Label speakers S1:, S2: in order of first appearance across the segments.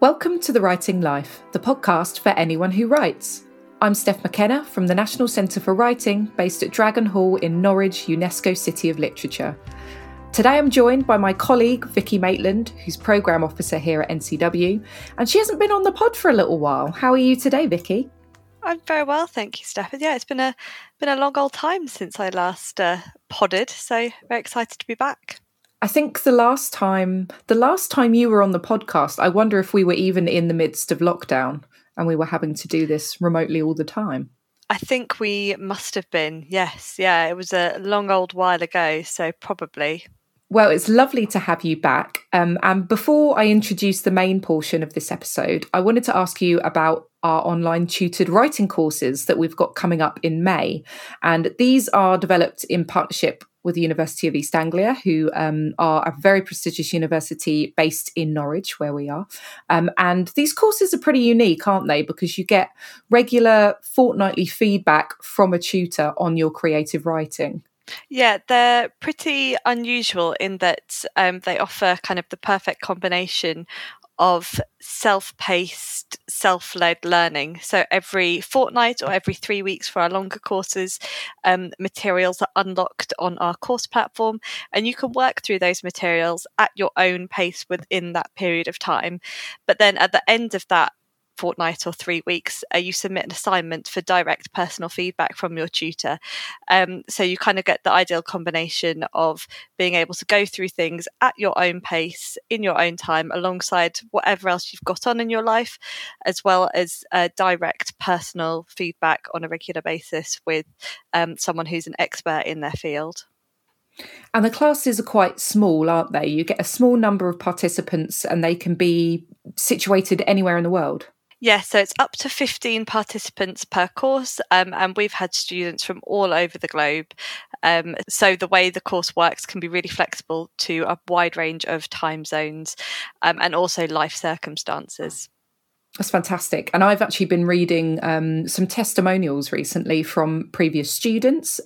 S1: Welcome to The Writing Life, the podcast for anyone who writes. I'm Steph McKenna from the National Centre for Writing, based at Dragon Hall in Norwich, UNESCO City of Literature. Today I'm joined by my colleague Vicky Maitland, who's Programme Officer here at NCW, and she hasn't been on the pod for a little while. How are you today, Vicky?
S2: I'm very well, thank you, Steph. Yeah, it's been a been a long old time since I last uh, podded, so very excited to be back.
S1: I think the last time the last time you were on the podcast, I wonder if we were even in the midst of lockdown and we were having to do this remotely all the time.
S2: I think we must have been. Yes, yeah, it was a long old while ago, so probably.
S1: Well, it's lovely to have you back. Um, and before I introduce the main portion of this episode, I wanted to ask you about our online tutored writing courses that we've got coming up in May. And these are developed in partnership with the University of East Anglia, who um, are a very prestigious university based in Norwich, where we are. Um, and these courses are pretty unique, aren't they? Because you get regular fortnightly feedback from a tutor on your creative writing.
S2: Yeah, they're pretty unusual in that um, they offer kind of the perfect combination of self paced, self led learning. So every fortnight or every three weeks for our longer courses, um, materials are unlocked on our course platform, and you can work through those materials at your own pace within that period of time. But then at the end of that fortnight or three weeks, uh, you submit an assignment for direct personal feedback from your tutor. Um, so you kind of get the ideal combination of being able to go through things at your own pace, in your own time, alongside whatever else you've got on in your life, as well as uh, direct personal feedback on a regular basis with um, someone who's an expert in their field.
S1: And the classes are quite small, aren't they? You get a small number of participants and they can be situated anywhere in the world.
S2: Yeah, so it's up to 15 participants per course, um, and we've had students from all over the globe. Um, so the way the course works can be really flexible to a wide range of time zones um, and also life circumstances.
S1: That's fantastic. And I've actually been reading um, some testimonials recently from previous students.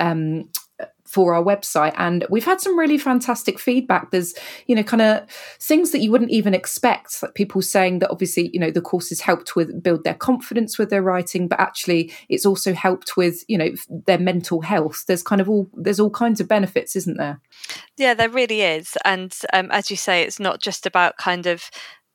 S1: For our website and we've had some really fantastic feedback. There's you know kind of things that you wouldn't even expect like people saying that obviously you know the course has helped with build their confidence with their writing but actually it's also helped with you know their mental health. There's kind of all there's all kinds of benefits isn't there?
S2: Yeah there really is and um, as you say it's not just about kind of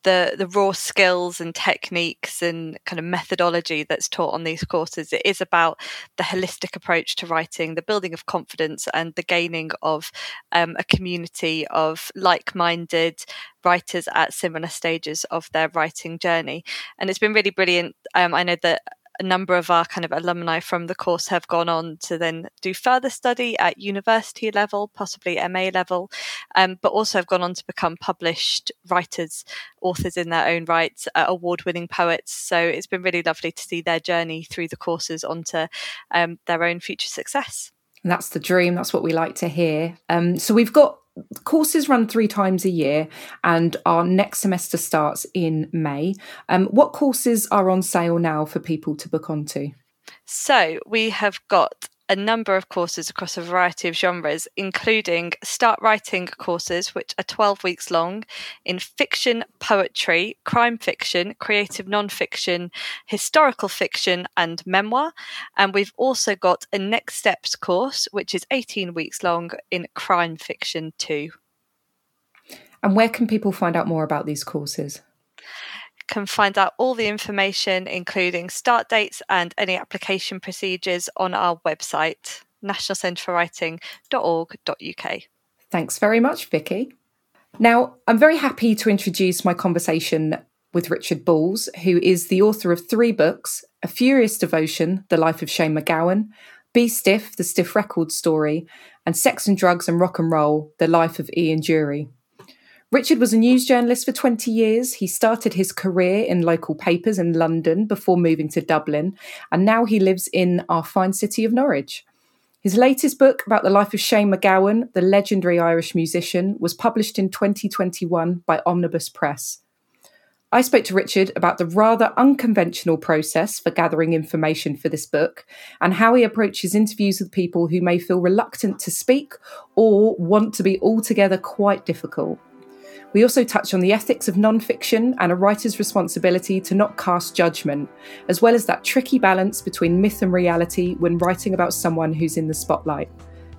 S2: the the raw skills and techniques and kind of methodology that's taught on these courses. It is about the holistic approach to writing, the building of confidence, and the gaining of um, a community of like-minded writers at similar stages of their writing journey. And it's been really brilliant. Um, I know that a number of our kind of alumni from the course have gone on to then do further study at university level, possibly MA level, um, but also have gone on to become published writers, authors in their own right, uh, award winning poets. So it's been really lovely to see their journey through the courses onto um, their own future success.
S1: And that's the dream. That's what we like to hear. Um, so we've got courses run three times a year and our next semester starts in May. Um, what courses are on sale now for people to book onto?
S2: So we have got a number of courses across a variety of genres, including start writing courses, which are 12 weeks long in fiction, poetry, crime fiction, creative non-fiction, historical fiction, and memoir. And we've also got a next steps course, which is 18 weeks long in crime fiction too.
S1: And where can people find out more about these courses?
S2: Can find out all the information, including start dates and any application procedures, on our website, nationalcentreforwriting.org.uk.
S1: Thanks very much, Vicky. Now, I'm very happy to introduce my conversation with Richard Balls, who is the author of three books A Furious Devotion, The Life of Shane MacGowan, Be Stiff, The Stiff Record Story, and Sex and Drugs and Rock and Roll, The Life of Ian Dury. Richard was a news journalist for 20 years. He started his career in local papers in London before moving to Dublin, and now he lives in our fine city of Norwich. His latest book about the life of Shane MacGowan, the legendary Irish musician, was published in 2021 by Omnibus Press. I spoke to Richard about the rather unconventional process for gathering information for this book and how he approaches interviews with people who may feel reluctant to speak or want to be altogether quite difficult. We also touch on the ethics of non-fiction and a writer's responsibility to not cast judgment, as well as that tricky balance between myth and reality when writing about someone who's in the spotlight.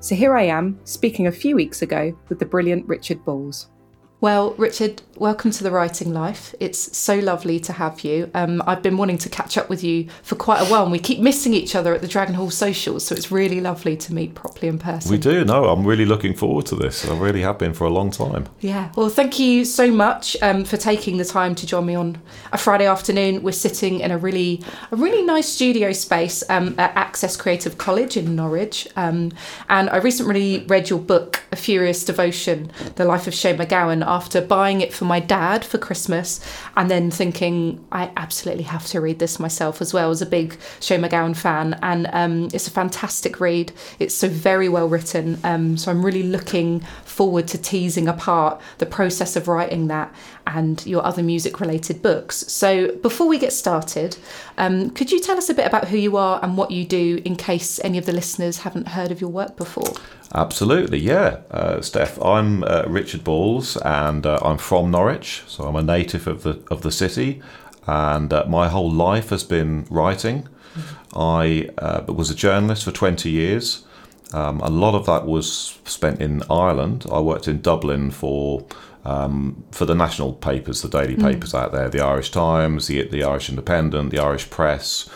S1: So here I am, speaking a few weeks ago with the brilliant Richard Balls. Well, Richard, welcome to the writing life. It's so lovely to have you. Um, I've been wanting to catch up with you for quite a while, and we keep missing each other at the Dragon Hall socials, so it's really lovely to meet properly in person.
S3: We do. No, I'm really looking forward to this. I really have been for a long time.
S1: Yeah. Well, thank you so much um, for taking the time to join me on a Friday afternoon. We're sitting in a really, a really nice studio space um, at Access Creative College in Norwich, um, and I recently read your book, A Furious Devotion: The Life of Shane MacGowan after buying it for my dad for Christmas and then thinking I absolutely have to read this myself as well as a big Shane MacGowan fan. And um, it's a fantastic read. It's so very well written. Um, so I'm really looking forward to teasing apart the process of writing that and your other music related books. So before we get started, um, could you tell us a bit about who you are and what you do in case any of the listeners haven't heard of your work before?
S3: Absolutely, yeah, uh, Steph. I'm uh, Richard Balls, and uh, I'm from Norwich, so I'm a native of the of the city, and uh, my whole life has been writing. Mm-hmm. I uh, was a journalist for 20 years. Um, a lot of that was spent in Ireland. I worked in Dublin for um, for the national papers, the daily mm. papers out there, the Irish Times, the the Irish Independent, the Irish Press,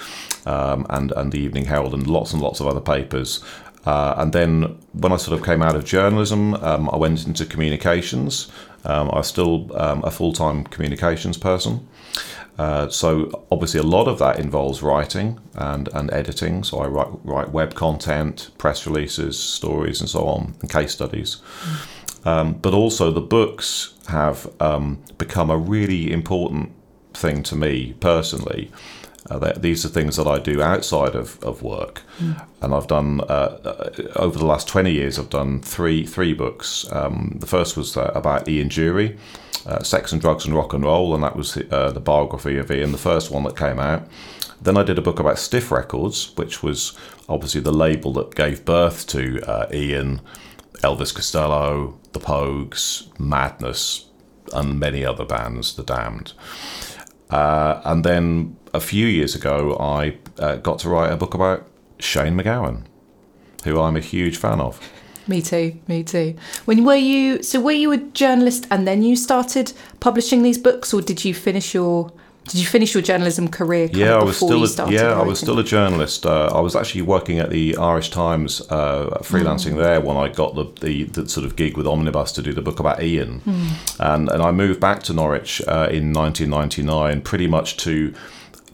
S3: um, and and the Evening Herald, and lots and lots of other papers. Uh, and then when I sort of came out of journalism, um, I went into communications. Um, I was still um, a full time communications person. Uh, so obviously a lot of that involves writing and, and editing. So I write, write web content, press releases, stories, and so on, and case studies. Mm. but also the books have um, become a really important thing to me personally. Uh, these are things that I do outside of, of work, mm. and I've done uh, uh, over the last twenty years. I've done three three books. Um, the first was uh, about Ian Dury, uh, Sex and Drugs and Rock and Roll, and that was uh, the biography of Ian, the first one that came out. Then I did a book about Stiff Records, which was obviously the label that gave birth to Ian, Elvis Costello, The Pogues, Madness, and many other bands, The Damned. Uh, and then a few years ago, I uh, got to write a book about Shane MacGowan, who I'm a huge fan of.
S1: Me too. Me too. When were you? So were you a journalist and then you started publishing these books, or did you finish your did you finish your journalism career?
S3: yeah, I was still. A, yeah, writing? I was still a journalist. Uh, I was actually working at the Irish Times, uh, freelancing mm. there when I got the, the, the sort of gig with Omnibus to do the book about Ian, mm. and and I moved back to Norwich uh, in 1999, pretty much to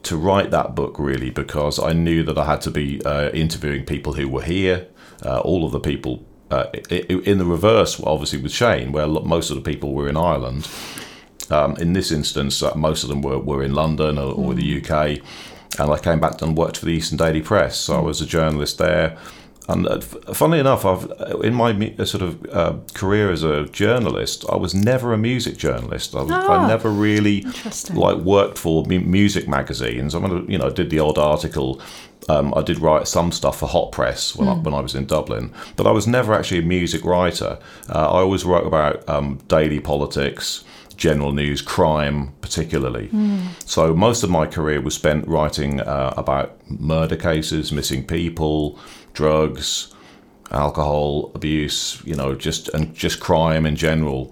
S3: to write that book really because I knew that I had to be uh, interviewing people who were here, uh, all of the people. Uh, in the reverse, obviously, with Shane, where most of the people were in Ireland, um, in this instance, uh, most of them were, were in London or, or, the UK. And I came back and worked for the Eastern Daily Press. So I was a journalist there. And uh, funnily enough, I've uh, in my sort of uh, career as a journalist, I was never a music journalist. I, I never really like worked for music magazines. I mean, you know, did the odd article. Um, I did write some stuff for Hot Press when, mm. I, hmm. when I was in Dublin, but I was never actually a music writer. Uh, I always wrote about um, daily politics, general news, crime particularly. Mm. So most of my career was spent writing uh, about murder cases, missing people, drugs, alcohol abuse, you know, just and just crime in general.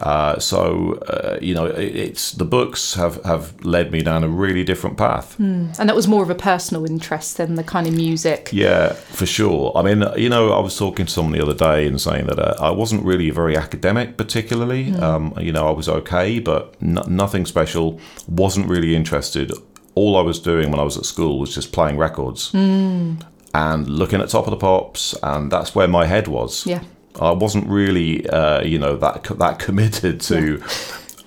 S3: Uh, so uh, you know, it, it's the books have have led me down a really different path.
S1: Mm. And that was more of a personal interest than the kind of music.
S3: Yeah, for sure. I mean, you know, I was talking to someone the other day and saying that uh, I wasn't really very academic, particularly. Mm. Um, you know, I was okay, but n- nothing special. wasn't really interested. All I was doing when I was at school was just playing records. Mm. And looking at Top of the Pops, and that's where my head was.
S1: Yeah.
S3: I wasn't really, uh, you know, that that committed to yeah.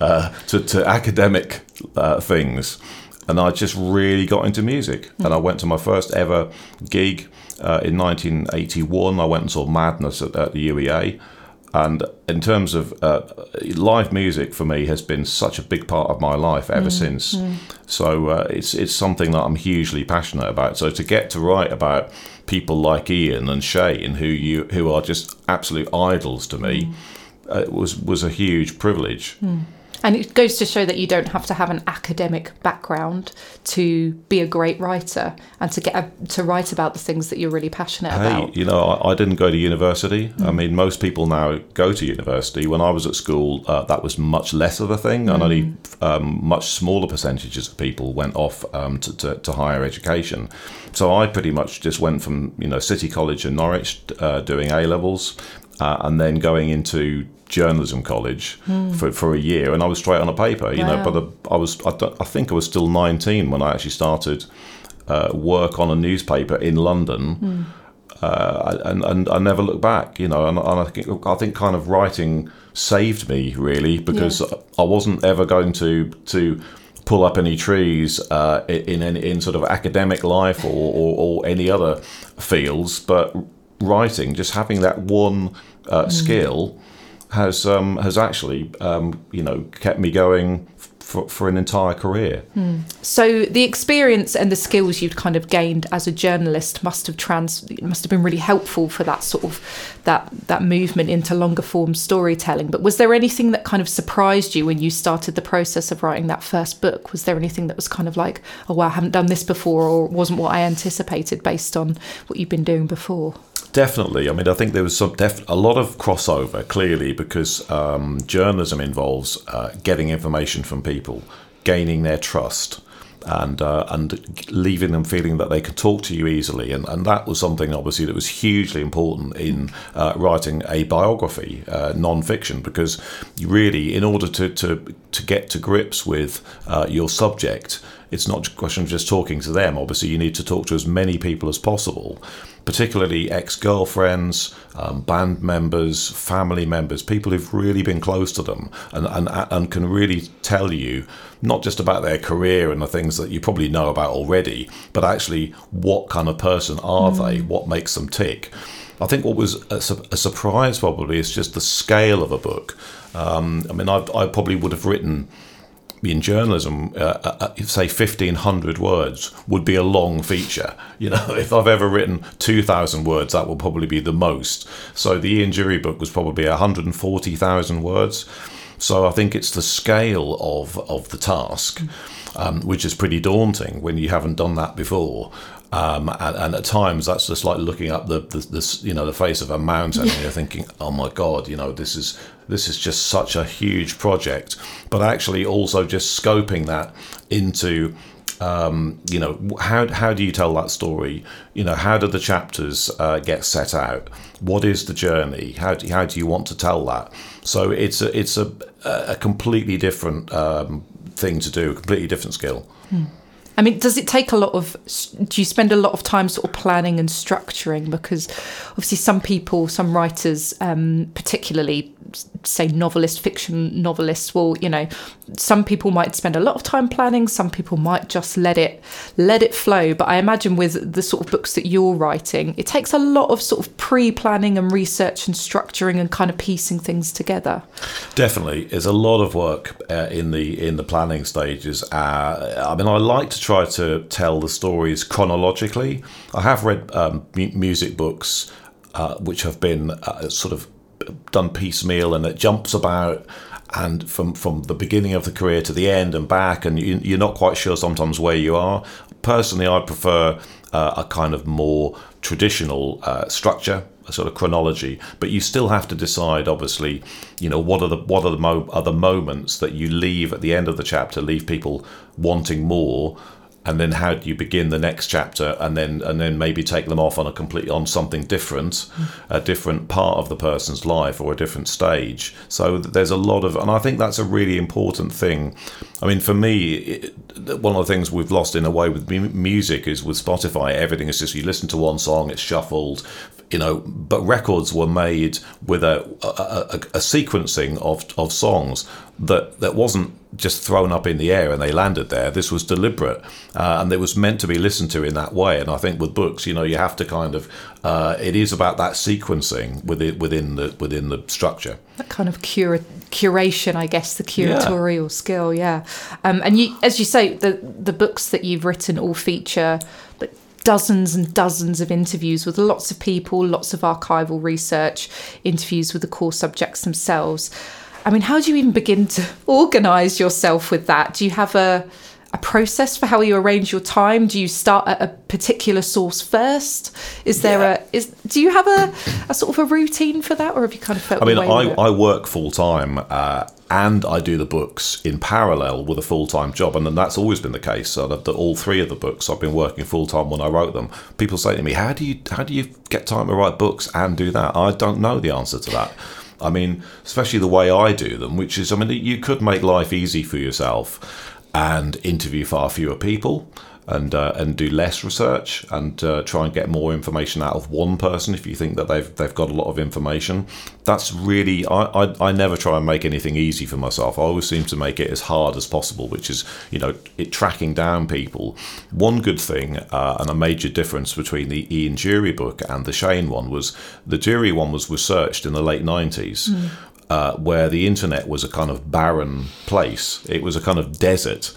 S3: uh, to, to, academic uh, things, and I just really got into music. Mm. And I went to my first ever gig uh, in 1981. I went and saw Madness at, at the UEA. And in terms of uh, live music, for me, has been such a big part of my life ever mm. since. Mm. So uh, it's it's something that I'm hugely passionate about. So to get to write about people like Ian and Shane, who you who are just absolute idols to me. Mm. uh, was was a huge privilege.
S1: And it goes to show that you don't have to have an academic background to be a great writer and to get a, to write about the things that you're really passionate
S3: Hey,
S1: about.
S3: you know, I, I didn't go to university. I mean, most people now go to university. When I was at school, uh, that was much less of a thing, and only um, much smaller percentages of people went off um, to, to, to higher education. So I pretty much just went from you know City College in Norwich uh, doing A levels, uh, and then going into journalism college for, for a year, and I was straight on a paper. You know, but the, I was I, I think I was still nineteen when I actually started uh, work on a newspaper in London uh, and, and I never looked back, you know. And, and I think I think kind of writing saved me really because I wasn't ever going to to pull up any trees uh, in in, in sort of academic life or, or, or any other fields, but writing, just having that one uh, skill, has um, has actually um, you know kept me going for, for an entire career.
S1: So the experience and the skills you've kind of gained as a journalist must have trans must have been really helpful for that sort of that that movement into longer form storytelling. But was there anything that kind of surprised you when you started the process of writing that first book? Was there anything that was kind of like, oh wow, I haven't done this before, or wasn't what I anticipated based on what you've been doing before?
S3: Definitely. I mean, I think there was some def- a lot of crossover clearly because um, journalism involves uh, getting information from people, gaining their trust, and uh, and leaving them feeling that they can talk to you easily. And, and that was something obviously that was hugely important in uh, writing a biography, uh, non-fiction, because really, in order to to to get to grips with uh, your subject, it's not a question of just talking to them. Obviously, you need to talk to as many people as possible, particularly ex girlfriends, um, band members, family members, people who've really been close to them and, and, and can really tell you not just about their career and the things that you probably know about already, but actually what kind of person are they, what makes them tick. I think what was a, su- a surprise probably is just the scale of a book. Um, I mean, I, I probably would have written in journalism, uh, uh, uh, say 1500 words would be a long feature. You know, if I've ever written 2000 words, that will probably be the most. So the Ian Dury book was probably 140,000 words. So I think it's the scale of, of the task, um, which is pretty daunting when you haven't done that before. Um, and, and at times that's just like looking up the, the, the you know the face of a mountain and you're thinking oh my god you know this is this is just such a huge project but actually also just scoping that into um, you know how, how do you tell that story? You know how do the chapters uh, get set out? What is the journey? How do, how do you want to tell that? So it's a, it's a, a completely different um, thing to do a completely different skill
S1: I mean, does it take a lot of? Do you spend a lot of time sort of planning and structuring? Because obviously, some people, some writers, um, particularly say novelist, fiction novelists, will you know, some people might spend a lot of time planning. Some people might just let it let it flow. But I imagine with the sort of books that you're writing, it takes a lot of sort of pre-planning and research and structuring and kind of piecing things together.
S3: Definitely, there's a lot of work uh, in the in the planning stages. Uh, I mean, I like to try to tell the stories chronologically. I have read um, mu- music books uh, which have been uh, sort of done piecemeal, and it jumps about and from from the beginning of the career to the end and back, and you, you're not quite sure sometimes where you are. Personally, I prefer uh, a kind of more traditional uh, structure a sort of chronology, but you still have to decide. Obviously, you know what are the what are the mo- are the moments that you leave at the end of the chapter, leave people wanting more, and then how do you begin the next chapter, and then and then maybe take them off on a complete on something different, a different part of the person's life or a different stage. So there's a lot of, and I think that's a really important thing. I mean, for me, it, one of the things we've lost in a way with music is with Spotify, everything is just you listen to one song, it's shuffled, you know. But records were made with a a, a, sequencing of of songs that that wasn't just thrown up in the air and they landed there. This was deliberate, uh, and it was meant to be listened to in that way. And I think with books, you know, you have to kind of uh, it is about that sequencing within within the within the structure.
S1: that kind of cura- curation, I guess, the curatorial skill, yeah. Um, and you, as you say, the the books that you've written all feature like dozens and dozens of interviews with lots of people, lots of archival research, interviews with the core subjects themselves. I mean, how do you even begin to organize yourself with that? Do you have a a process for how you arrange your time? Do you start at a particular source first? Is there yeah. a is do you have a, a sort of a routine for that, or have you kind of felt?
S3: I mean, I, I work full time. Uh, and I do the books in parallel with a full time job, and that's always been the case. So that, all three of the books I've been working full time when I wrote them. People say to me, "How do you how do you get time to write books and do that?" I don't know the answer to that. I mean, especially the way I do them, which is, I mean, you could make life easy for yourself and interview far fewer people and uh, and do less research and uh, try and get more information out of one person if you think that they've they've got a lot of information. That's really I, I, I never try and make anything easy for myself. I always seem to make it as hard as possible, which is you know it tracking down people. One good thing uh, and a major difference between the Ian Dury book and the Shane one was the Dury one was researched in the late nineties. Mm. Uh, where the internet was a kind of barren place. It was a kind of desert.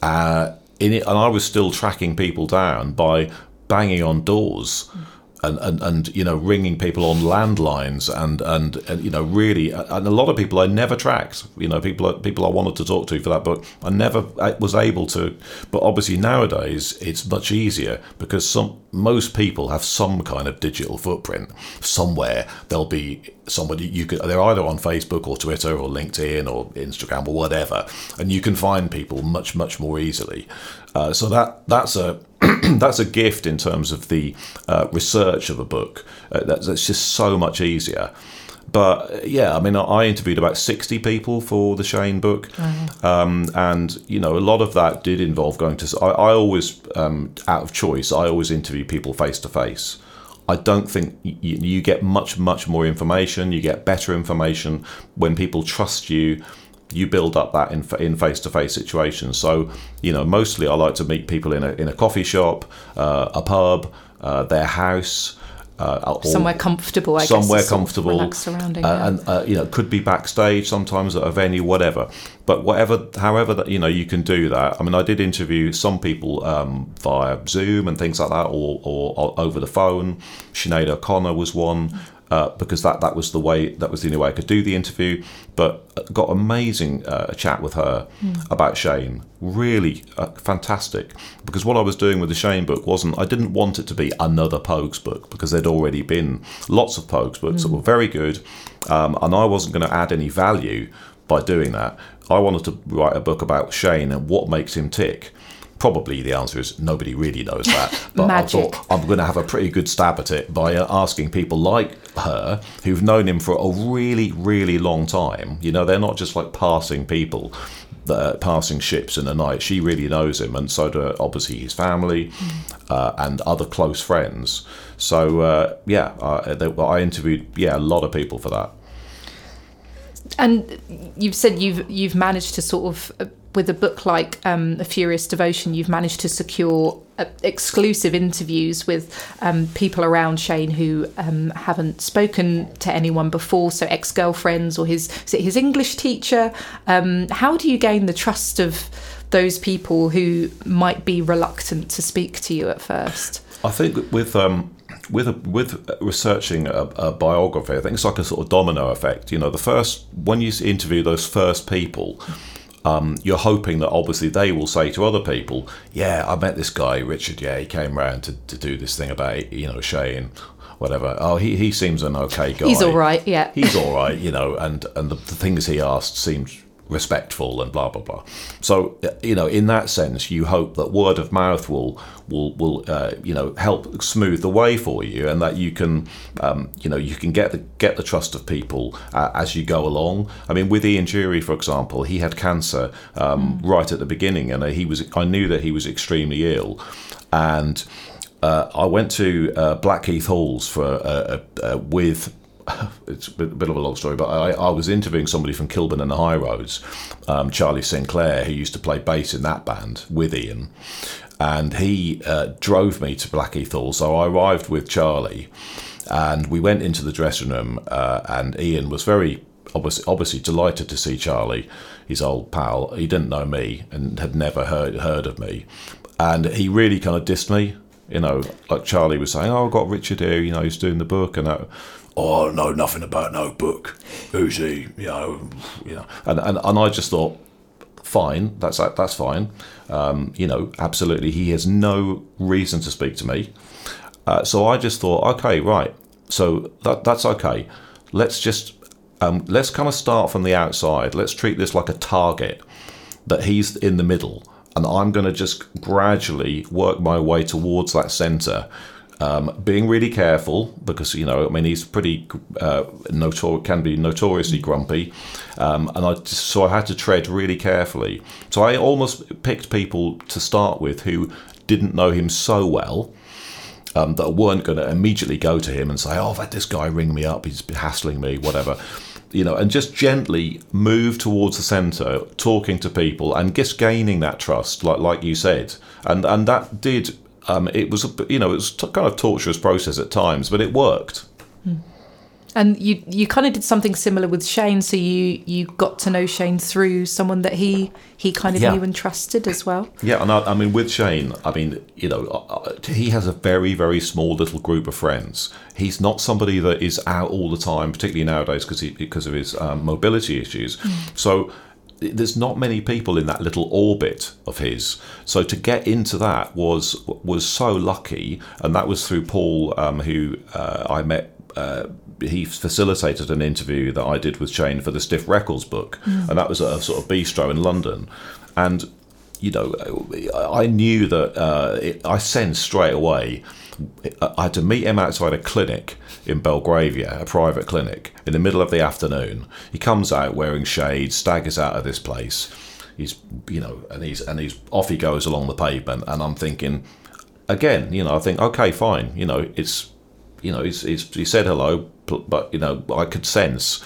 S3: Uh, in it, and I was still tracking people down by banging on doors. Mm and, and, and you know ringing people on landlines and, and, and you know really and a lot of people I never tracked. You know people people I wanted to talk to for that book I never was able to. But obviously nowadays it's much easier because some most people have some kind of digital footprint. Somewhere there'll be somebody you could they're either on Facebook or Twitter or LinkedIn or Instagram or whatever and you can find people much much more easily. Uh, so that that's a that's a gift in terms of the uh, research of a book. Uh, that's, that's, just so much easier. But uh, yeah, I mean, I interviewed about 60 people for the Shane book. Mm-hmm. Um, and, you know, a lot of that did involve going to. I, I always, um, out of choice, I always interview people face to face. I don't think you, you get much, much more information. You get better information when people trust you you build up that in in face to face situations. So you know, mostly I like to meet people in a in a coffee shop, uh, a pub, uh, their house.
S1: Uh, somewhere comfortable, I
S3: somewhere
S1: guess,
S3: comfortable,
S1: uh,
S3: yeah. and uh, you know, could be backstage sometimes at a venue, whatever. But whatever, however that you know, you can do that. I mean, I did interview some people um, via Zoom and things like that, or, or, or over the phone. Sinead O'Connor was one uh, because that, that was the way that was the only way I could do the interview. But got amazing uh, chat with her mm. about Shane. Really uh, fantastic. Because what I was doing with the Shane book wasn't I didn't want it to be another Pogues book because there'd already been lots of Pogues books mm. that hmm. were very good, um, and I wasn't going to add any value by doing that. I wanted to write a book about Shane and what makes him tick. Probably the answer is nobody really knows that. But I thought I'm going to have a pretty good stab at it by uh, asking people like her who've known him for a really, really long time. You know, they're not just like passing people. Uh, passing ships in the night. She really knows him, and so do obviously his family mm. uh, and other close friends. So uh, yeah, they, I interviewed yeah a lot of people for that.
S1: And you've said you've you've managed to sort of uh, with a book like um, A Furious Devotion, you've managed to secure uh, exclusive interviews with um, people around Shane who um, haven't spoken to anyone before, so ex girlfriends or his his English teacher. Um, how do you gain the trust of those people who might be reluctant to speak to you at first?
S3: I think with um, with with researching a, a, biography, I think it's like a sort of domino effect. You know, the first when you interview those first people, um, you're hoping that obviously they will say to other people, "Yeah, I met this guy, Richard. Yeah, he came round to, to do this thing about you know Shane." Whatever. Oh, he, he seems an okay guy.
S1: He's all right. Yeah.
S3: He's all right. You know, and and the, the things he asked seemed respectful and blah blah blah. So you know, in that sense, you hope that word of mouth will will will uh, you know help smooth the way for you, and that you can um, you know you can get the get the trust of people uh, as you go along. I mean, with Ian Dury, for example, he had cancer um, mm. right at the beginning, and he was I knew that he was extremely ill, and. Uh, I went to uh, Blackheath Halls for a with it's a bit, of a long story, but I, I, was interviewing somebody from Kilburn and the High Roads, um, Charlie Sinclair, who used to play bass in that band with Ian. And he uh, drove me to Blackheath. So I arrived with Charlie and we went into the dressing room. Uh, and Ian was very obviously, obviously delighted to see Charlie, his old pal. He didn't know me and had never heard, heard of me. And he really kind of dissed me You know, like Charlie was saying, "Oh, I've got Richard here. You know, he's doing the book," and that. Oh, I know nothing about no book. Who's he? You know, you know, and and, and I just thought, fine, that's that's fine. Um, you know, absolutely, he has no reason to speak to me. Uh, so I just thought, okay, right. So that that's okay. Let's just um, let's kind of start from the outside. Let's treat this like a target that he's in the middle, and I'm going to just gradually work my way towards that center. Um, being really careful because you know I mean he's pretty uh, can be notoriously grumpy, um, and I just, so I had to tread really carefully. So I almost picked people to start with who didn't know him so well, um, that weren't going to immediately go to him and say, "Oh, I've had this guy ring me up. He's hassling me, whatever." You know, and just gently move towards the centre, talking to people, and just gaining that trust, like like you said, and and that did. Um, it was, you know, it was a kind of torturous process at times, but it worked.
S1: And you you kind of did something similar with Shane. So you you got to know Shane through someone that he he kind of
S3: Yeah.
S1: knew and trusted as well.
S3: Yeah, and I, I mean, with Shane, I mean, you know, uh, uh, he has a very, very small little group of friends. He's not somebody that is out all the time, particularly nowadays because because of his um, mobility issues. So there's not many people in that little orbit of his. So to get into that was was so lucky, and that was through Paul, um, who uh, I met. Uh, he facilitated an interview that I did with Shane for the Stiff Records book, and that was at a sort of bistro in London. And you know, I knew that uh, it, I sensed straight away. I had to meet him outside a clinic in Belgravia, a private clinic, in the middle of the afternoon. He comes out wearing shades, staggers out of this place. He's, you know, and he's and he's off he goes along the pavement, and I'm thinking, again, you know, I think, okay, fine, you know, it's, you know, he's, he's, he said hello, but you know, I could sense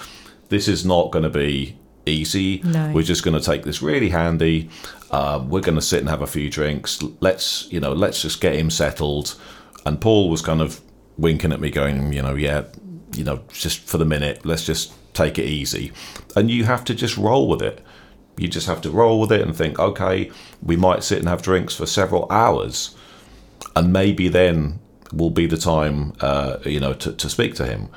S3: this is not going to be easy.
S1: No.
S3: We're just going to take this really handy. Uh, we're going to sit and have a few drinks. Let's, you know, let's just get him settled. And Paul was kind of winking at me, going, you know, yeah, you know, just for the minute, let's just take it easy. And you have to just roll with it. You just have to roll with it and think, okay, we might sit and have drinks for several hours, and maybe then will be the time, uh, you know, to, to speak to him.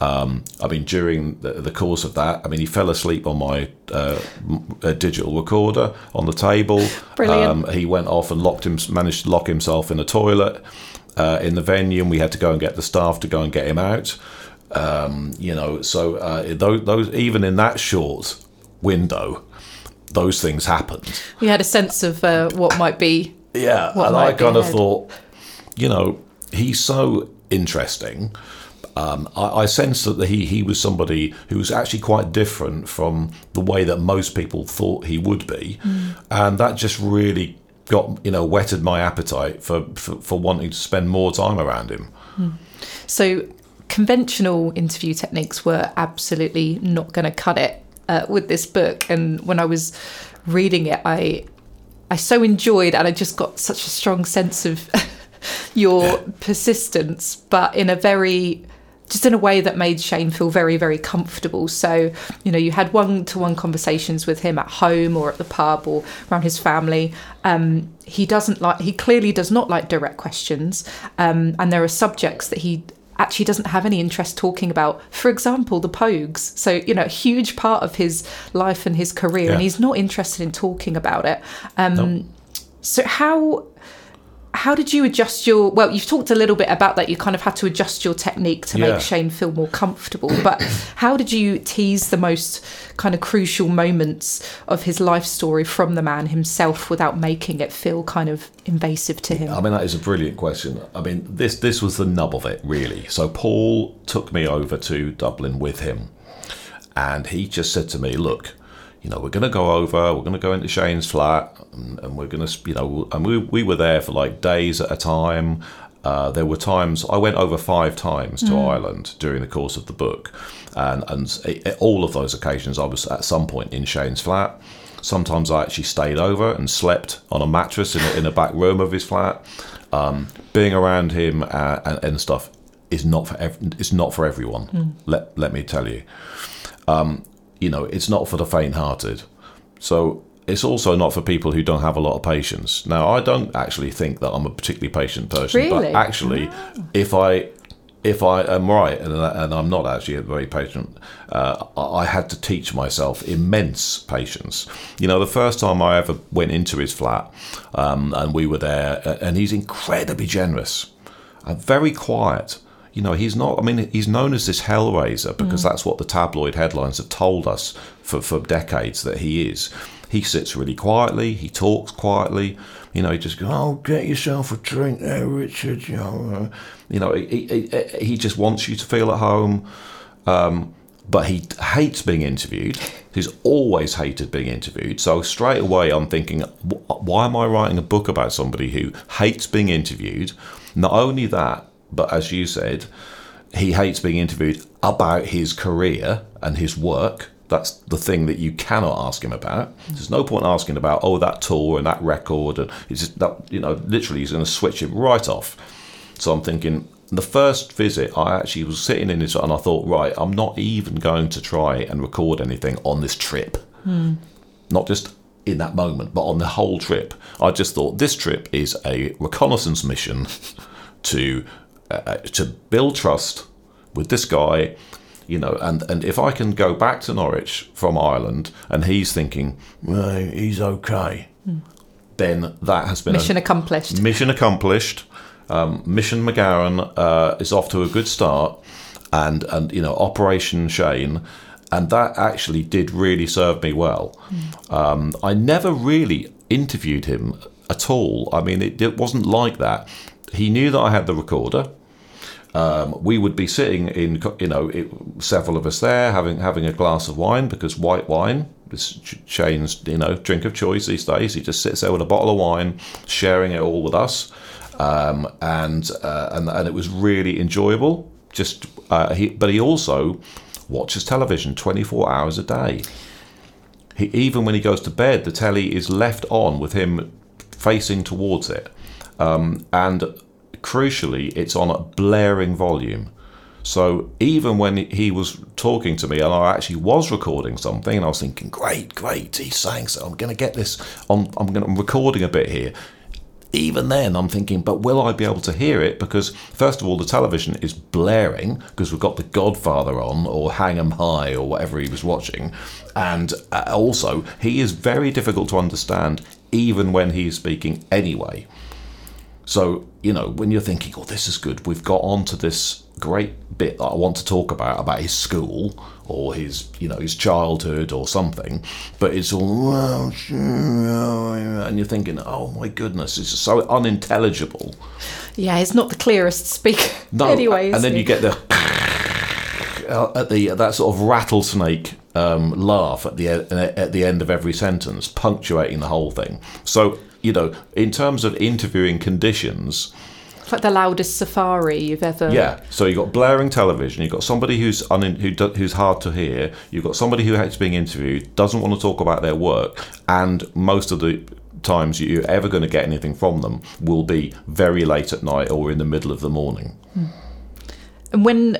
S3: Um, I mean, during the, the course of that, I mean, he fell asleep on my uh, m- uh, digital recorder on the table.
S1: Brilliant.
S3: Um, he went off and locked him, managed to lock himself in a toilet uh, in the venue, and we had to go and get the staff to go and get him out. Um, you know, so uh, those, those even in that short window, those things happened.
S1: We had a sense of uh, what might be.
S3: Yeah, and I kind of thought, you know, he's so interesting. Um, I, I sensed that he, he was somebody who was actually quite different from the way that most people thought he would be, and that just really got you know whetted my appetite for, for for wanting to spend more time around him.
S1: So conventional interview techniques were absolutely not going to cut it uh, with this book. And when I was reading it, I I so enjoyed, and I just got such a strong sense of your persistence, but in a very just in a way that made Shane feel very, very comfortable. So, you know, you had one to one conversations with him at home or at the pub or around his family. Um, he doesn't like, he clearly does not like direct questions. Um, and there are subjects that he actually doesn't have any interest talking about. For example, the Pogues. So, you know, a huge part of his life and his career, and he's not interested in talking about it. Um,
S3: Nope.
S1: so, how how did you adjust your well you've talked a little bit about that you kind of had to adjust your technique to
S3: Yeah.
S1: make shane feel more comfortable but how did you tease the most kind of crucial moments of his life story from the man himself without making it feel kind of invasive to him
S3: I mean, that is a brilliant question. I mean, this this was the nub of it, really. So Paul took me over to Dublin with him, and he just said to me, "Look, you know, we're going to go over. We're going to go into Shane's flat, and, and we're going to, you know, and we we were there for like days at a time." Uh, there were times I went over five times to Ireland during the course of the book, and and it- all of those occasions I was at some point in Shane's flat. Sometimes I actually stayed over and slept on a mattress in a, in a back room of his flat. Um, being around him uh, and, and stuff is not for ev- it's not for everyone. Let let me tell you, um, you know, it's not for the faint-hearted. So it's also not for people who don't have a lot of patience. Now, I don't actually think that I'm a particularly patient person,
S1: Really?
S3: but actually, if I if I am right and, and I'm not actually very patient, uh, I had to teach myself immense patience. You know, the first time I ever went into his flat, um, and we were there, and he's incredibly generous and very quiet. You know, he's not. I mean, he's known as this hellraiser because that's what the tabloid headlines have told us for for decades that he is. He sits really quietly. He talks quietly. You know, he just goes, "Oh, get yourself a drink there, Richard." You know, uh, you know, he, he, he just wants you to feel at home. Um, but he hates being interviewed. He's always hated being interviewed. So straight away, I'm thinking, why am I writing a book about somebody who hates being interviewed? Not only that, but as you said, he hates being interviewed about his career and his work. That's the thing that you cannot ask him about. There's no point asking about oh that tour and that record and it's just that you know literally he's going to switch it right off. So I'm thinking the first visit I actually was sitting in his and I thought right I'm not even going to try and record anything on this trip. Hmm. Not just in that moment, but on the whole trip. I just thought this trip is a reconnaissance mission to uh, to build trust with this guy, you know, and and if I can go back to Norwich from Ireland and he's thinking, well, he's okay, then that has been a-
S1: Mission accomplished.
S3: Mission accomplished. Um, Mission MacGowan uh, is off to a good start, and and you know Operation Shane, and that actually did really serve me well. Um, I never really interviewed him at all. I mean, it, it wasn't like that. He knew that I had the recorder. Um, we would be sitting in, you know, it, several of us there having having a glass of wine because white wine is Shane's, you know, drink of choice these days. He just sits there with a bottle of wine, sharing it all with us, um, and uh, and and it was really enjoyable. Just uh, he, but he also watches television twenty four hours a day. He, even when he goes to bed, the telly is left on with him facing towards it. Um, and crucially, it's on a blaring volume. So even when he was talking to me, and I actually was recording something, and I was thinking, "Great, great, he's saying so. I'm going to get this on. I'm going. I'm recording a bit here." Even then, I'm thinking, "But will I be able to hear it?" Because first of all, the television is blaring because we've got The Godfather on, or Hang 'Em High, or whatever he was watching, and uh, also he is very difficult to understand, even when he is speaking anyway. So, you know, when you're thinking, oh, this is good, we've got onto this great bit that I want to talk about, about his school or his, you know, his childhood or something, but it's all, and you're thinking, oh my goodness, it's so unintelligible.
S1: Yeah, he's not the clearest speaker.
S3: No,
S1: anyway,
S3: and then you get the at the that sort of rattlesnake um, laugh at the at the end of every sentence, punctuating the whole thing. So you know, in terms of interviewing conditions,
S1: It's like the loudest safari you've ever.
S3: yeah. So you've got blaring television. You've got somebody who's un- who do- who's hard to hear. You've got somebody who hates being interviewed, doesn't want to talk about their work, and most of the times you're ever going to get anything from them will be very late at night or in the middle of the morning. Hmm.
S1: And when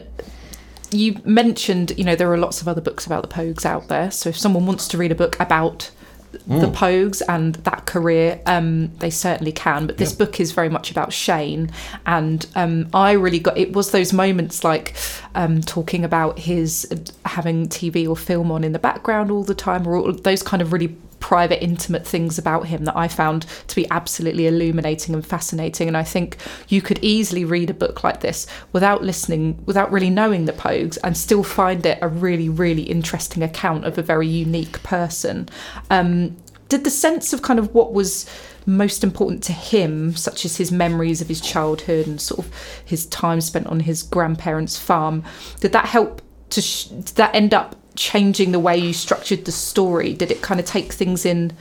S1: you mentioned, you know, there are lots of other books about the Pogues out there. So if someone wants to read a book about
S3: Mm.
S1: the Pogues and that career, um, they certainly can. But this book is very much about Shane, and um, I really got it was those moments like um, talking about his having TV or film on in the background all the time, or all those kind of really private, intimate things about him that I found to be absolutely illuminating and fascinating. And I think you could easily read a book like this without listening, without really knowing the Pogues, and still find it a really, really interesting account of a very unique person. Um, did the sense of kind of what was most important to him, such as his memories of his childhood and sort of his time spent on his grandparents' farm, did that help to? Sh- did that end up changing the way you structured the story? Did it kind of take things in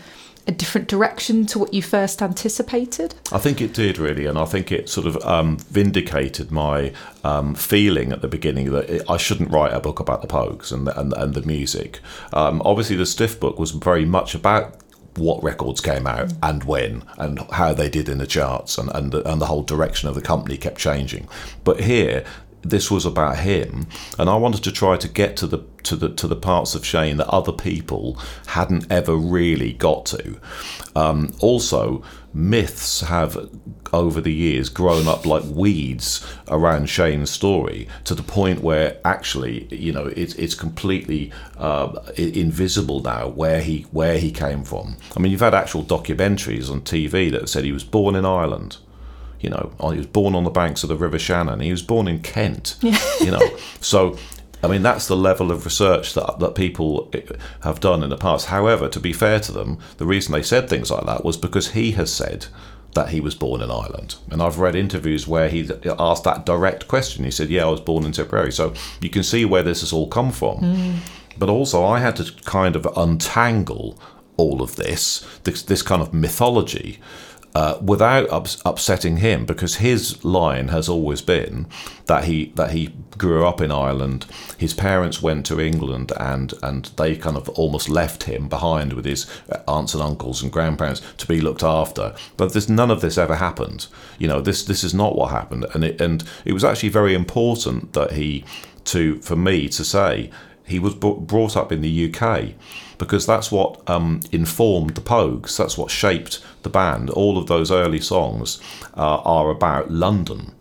S1: a different direction to what you first anticipated?
S3: I think it did really, and I think it sort of um, vindicated my um, feeling at the beginning that it, I shouldn't write a book about the Pogues and the, and, and the music. Um, obviously, the Stiff book was very much about what records came out and when and how they did in the charts and and the, and the whole direction of the company kept changing. But here, this was about him, and I wanted to try to get to the to the to the parts of Shane that other people hadn't ever really got to. Um, also, myths have over the years grown up like weeds around Shane's story to the point where actually, you know, it's it's completely uh, invisible now where he where he came from. I mean, you've had actual documentaries on TV that said he was born in Ireland you know, he was born on the banks of the River Shannon. He was born in Kent. you know, so I mean, that's the level of research that, that people have done in the past. However, to be fair to them, the reason they said things like that was because he has said that he was born in Ireland. And I've read interviews where he asked that direct question. He said, Yeah, I was born in Tipperary. So you can see where this has all come from. Mm. But also, I had to kind of untangle all of this, this, this kind of mythology uh, without ups- upsetting him, because his line has always been that he that he grew up in Ireland. His parents went to England, and and they kind of almost left him behind with his aunts and uncles and grandparents to be looked after. But this none of this ever happened. You know, this this is not what happened, and it and it was actually very important that he to for me to say he was brought up in the UK because that's what um, informed the Pogues. That's what shaped the band. All of those early songs uh, are about London.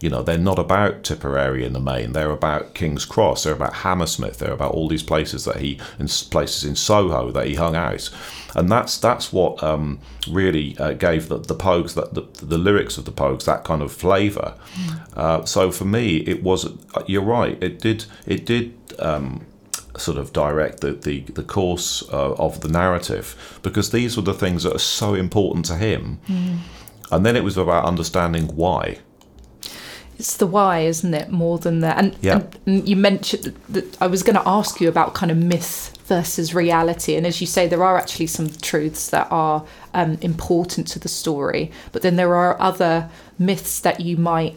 S3: You know, they're not about Tipperary in the main. They're about King's Cross. They're about Hammersmith. They're about all these places that he, in places in Soho that he hung out, and that's that's what um, really uh, gave the, the Pogues, the, the, the, lyrics of the Pogues, that kind of flavour. Mm. Uh, so for me, it was. Uh, you're right. It did. It did. Um, sort of direct the, the, the course uh, of the narrative because these were the things that are so important to him. Mm. And then it was about understanding why.
S1: It's the why, isn't it? More than that. And, yeah. and you mentioned that I was going to ask you about kind of myth versus reality. And as you say, there are actually some truths that are um, important to the story, but then there are other myths that you might.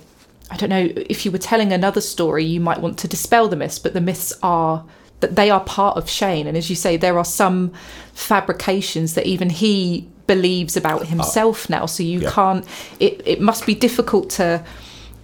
S1: I don't know if you were telling another story, you might want to dispel the myths, but the myths are that they are part of Shane. And as you say, there are some fabrications that even he believes about uh, himself now. So you yeah. can't. It it must be difficult to.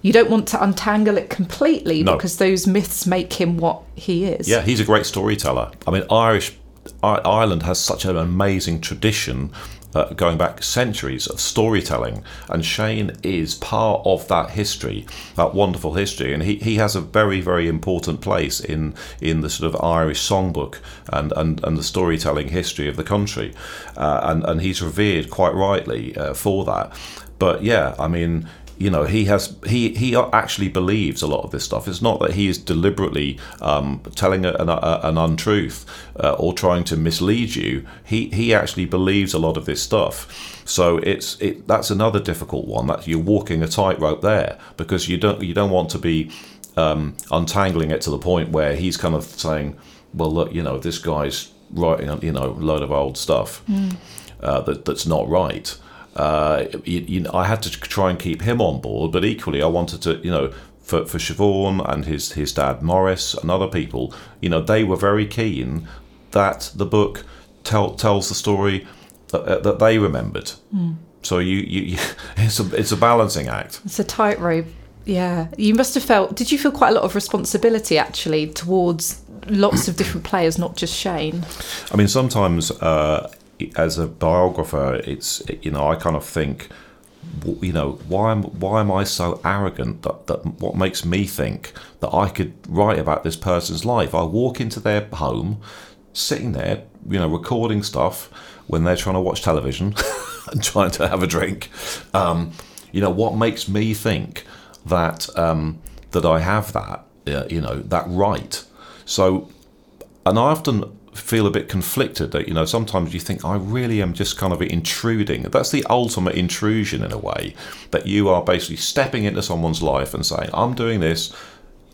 S1: You don't want to untangle it completely no. because those myths make him what he is.
S3: Yeah, he's a great storyteller. I mean, Irish Ireland has such an amazing tradition uh, going back centuries of storytelling. And Shane is part of that history, that wonderful history. And he, he has a very, very important place in, in the sort of Irish songbook and, and, and the storytelling history of the country. Uh, and, and he's revered quite rightly uh, for that. But yeah, I mean, you know he has he he actually believes a lot of this stuff. It's not that he is deliberately um, telling an, an untruth uh, or trying to mislead you. He he actually believes a lot of this stuff. So it's it that's another difficult one that you're walking a tightrope there because you don't you don't want to be um, untangling it to the point where he's kind of saying well look you know this guy's writing you know a load of old stuff mm. uh, that that's not right uh, you, you, I had to try and keep him on board, but equally I wanted to, you know, for, for Siobhan and his, his dad Maurice and other people, you know, they were very keen that the book tell, tells the story that, uh, that they remembered. Mm. So you, you, you, it's a it's a balancing act.
S1: It's a tightrope. Yeah, you must have felt. Did you feel quite a lot of responsibility actually towards lots of different players, not just Shane?
S3: I mean, sometimes uh, as a biographer, it's you know I kind of think, you know, why am why am I so arrogant that, that what makes me think that I could write about this person's life? I walk into their home, sitting there, you know, recording stuff when they're trying to watch television and trying to have a drink. Um, you know, what makes me think that um, that I have that, uh, you know, that right? So, and I often feel a bit conflicted that you know sometimes you think I really am just kind of intruding. That's the ultimate intrusion in a way that you are basically stepping into someone's life and saying I'm doing this.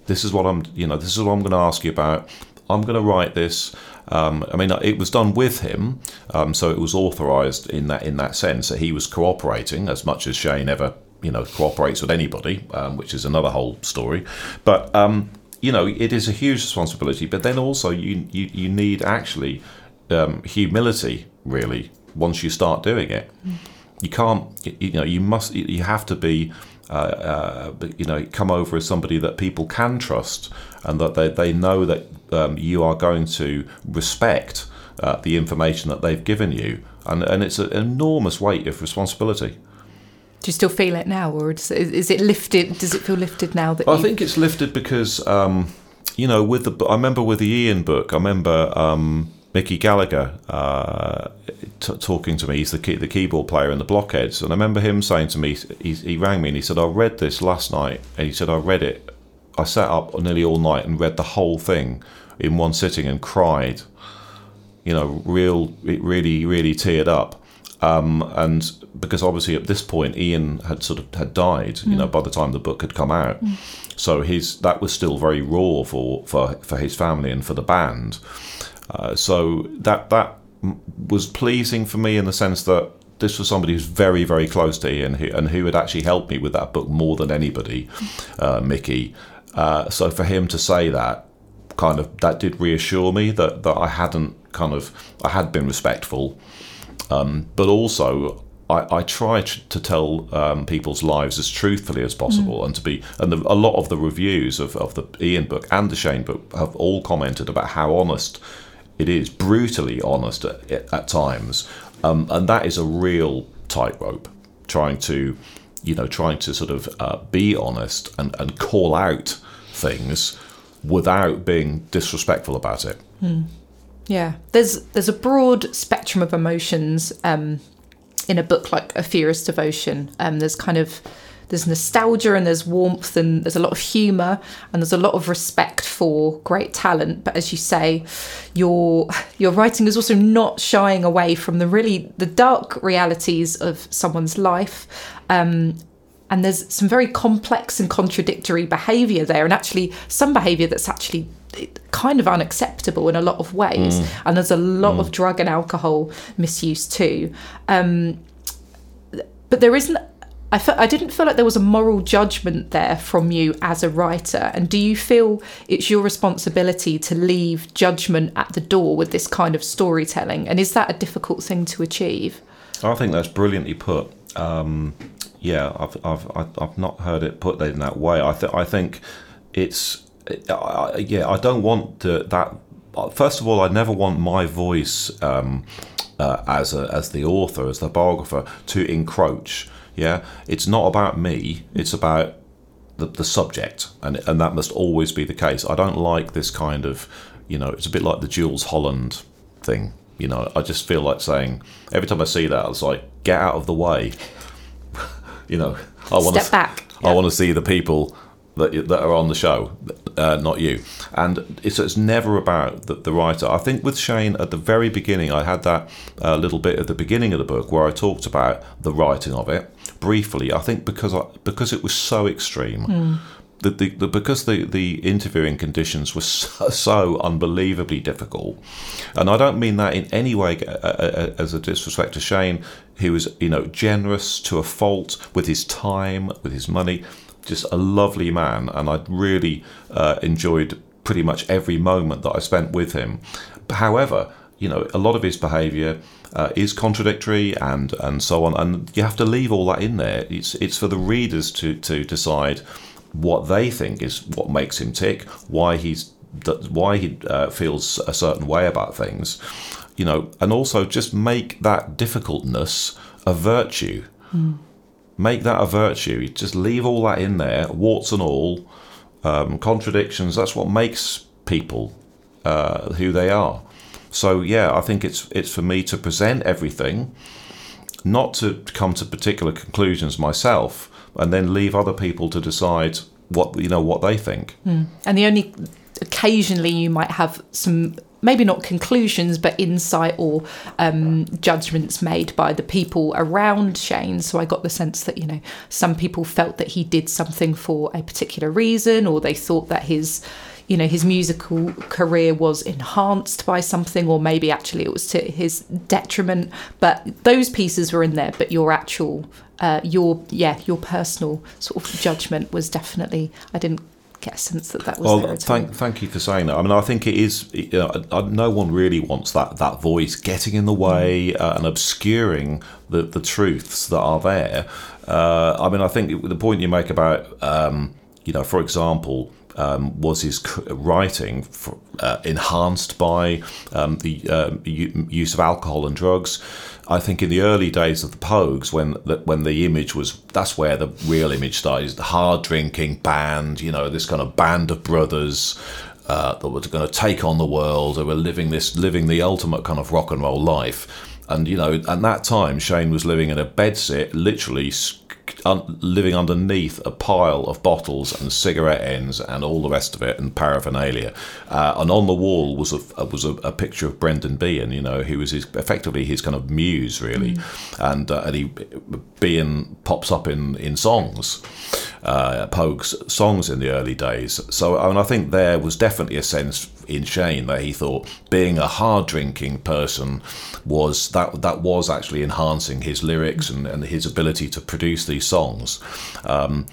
S3: This is what I'm you know this is what I'm going to ask you about. I'm going to write this. Um, I mean, it was done with him, um, so it was authorised in that in that sense that he was cooperating as much as Shane ever you know cooperates with anybody, um, which is another whole story. But um, you know, it is a huge responsibility, but then also you you, you need actually um, humility really once you start doing it. You can't, you know, you must, you have to be uh, uh, you know, come over as somebody that people can trust and that they, they know that um, you are going to respect uh, the information that they've given you. And, and it's an enormous weight of responsibility.
S1: Do you still feel it now, or is, is it lifted? Does it feel lifted now that?
S3: I think it's lifted because, um, you know, with the I remember with the Ian book, I remember um, Mickey Gallagher uh, t- talking to me. He's the key- the keyboard player in the Blockheads, and I remember him saying to me, he, he rang me and he said, "I read this last night," and he said, "I read it. I sat up nearly all night and read the whole thing in one sitting and cried." You know, real, it really, really teared up. Um, and because obviously at this point Ian had sort of had died, you know, by the time the book had come out, so his that was still very raw for for for his family and for the band. Uh, so that that was pleasing for me in the sense that this was somebody who's very very close to Ian who, and who had actually helped me with that book more than anybody, uh, Mickey. Uh, so for him to say that kind of that did reassure me that that I hadn't kind of I had been respectful um, but also I, I try to tell um, people's lives as truthfully as possible, and to be and the, a lot of the reviews of, of the Ian book and the Shane book have all commented about how honest it is, brutally honest at, at times, um, and that is a real tightrope. Trying to, you know, trying to sort of uh, be honest and, and call out things without being disrespectful about it.
S1: Yeah, there's there's a broad spectrum of emotions um, in a book like A Furious Devotion. Um, there's kind of there's nostalgia and there's warmth and there's a lot of humour and there's a lot of respect for great talent. But as you say, your your writing is also not shying away from the really the dark realities of someone's life. Um, and there's some very complex and contradictory behaviour there, and actually some behaviour that's actually kind of unacceptable in a lot of ways. And there's a lot of drug and alcohol misuse too. Um, but there isn't. I, fe- I didn't feel like there was a moral judgment there from you as a writer. And do you feel it's your responsibility to leave judgment at the door with this kind of storytelling? And is that a difficult thing to achieve?
S3: I think that's brilliantly put. Um, yeah, I've, I've I've not heard it put in that way. I th- I think it's I, yeah. I don't want that. First of all, I never want my voice um, uh, as a, as the author, as the biographer, to encroach. Yeah, it's not about me. It's about the, the subject, and and that must always be the case. I don't like this kind of, you know, it's a bit like the Jools Holland thing. You know, I just feel like saying every time I see that, it's like get out of the way. you know, I want
S1: Step
S3: to
S1: back.
S3: I want to see the people that that are on the show, uh, not you. And it's it's never about the, the writer. I think with Shane at the very beginning, I had that uh, little bit at the beginning of the book where I talked about the writing of it briefly. I think because I, because it was so extreme. The, the, the, because the, the interviewing conditions were so, so unbelievably difficult, and I don't mean that in any way uh, uh, as a disrespect to Shane, who was you know generous to a fault with his time, with his money, just a lovely man, and I really uh, enjoyed pretty much every moment that I spent with him. However, you know, a lot of his behaviour uh, is contradictory and and so on, and you have to leave all that in there. It's it's for the readers to to decide what they think is what makes him tick, why he's why he uh, feels a certain way about things, you know, and also just make that difficultness a virtue. Make that a virtue. Just leave all that in there, warts and all, um, contradictions. That's what makes people uh, who they are. So yeah, I think it's it's for me to present everything, not to come to particular conclusions myself, and then leave other people to decide what you know what they think.
S1: And the only occasionally you might have some maybe not conclusions but insight or um, judgments made by the people around Shane. So I got the sense that you know some people felt that he did something for a particular reason, or they thought that his you know his musical career was enhanced by something or maybe actually it was to his detriment but those pieces were in there but your actual uh, your yeah your personal sort of judgment was definitely i didn't get a sense that that was
S3: Well, thank
S1: all.
S3: thank you for saying that. I mean, I think it is. You know, I- I- no one really wants that that voice getting in the way uh, and obscuring the the truths that are there. Uh, I mean, I think the point you make about, um, you know, for example. Um, was his writing f uh, enhanced by um, the um, use of alcohol and drugs? I think in the early days of the Pogues, when the, when the image was, that's where the real image started. The hard drinking band, you know, this kind of band of brothers uh, that were going to take on the world. They were living this, living the ultimate kind of rock and roll life. And you know, at that time, Shane was living in a bedsit, literally un- living underneath a pile of bottles and cigarette ends and all the rest of it and paraphernalia. Uh, and on the wall was a was a, a picture of Brendan Behan, you know, who was his, effectively his kind of muse, really. And uh, and he Behan pops up in in songs. Uh, Pogue's songs in the early days. So, I mean, I think there was definitely a sense in Shane that he thought being a hard drinking person was that that was actually enhancing his lyrics and, and his ability to produce these songs. Um,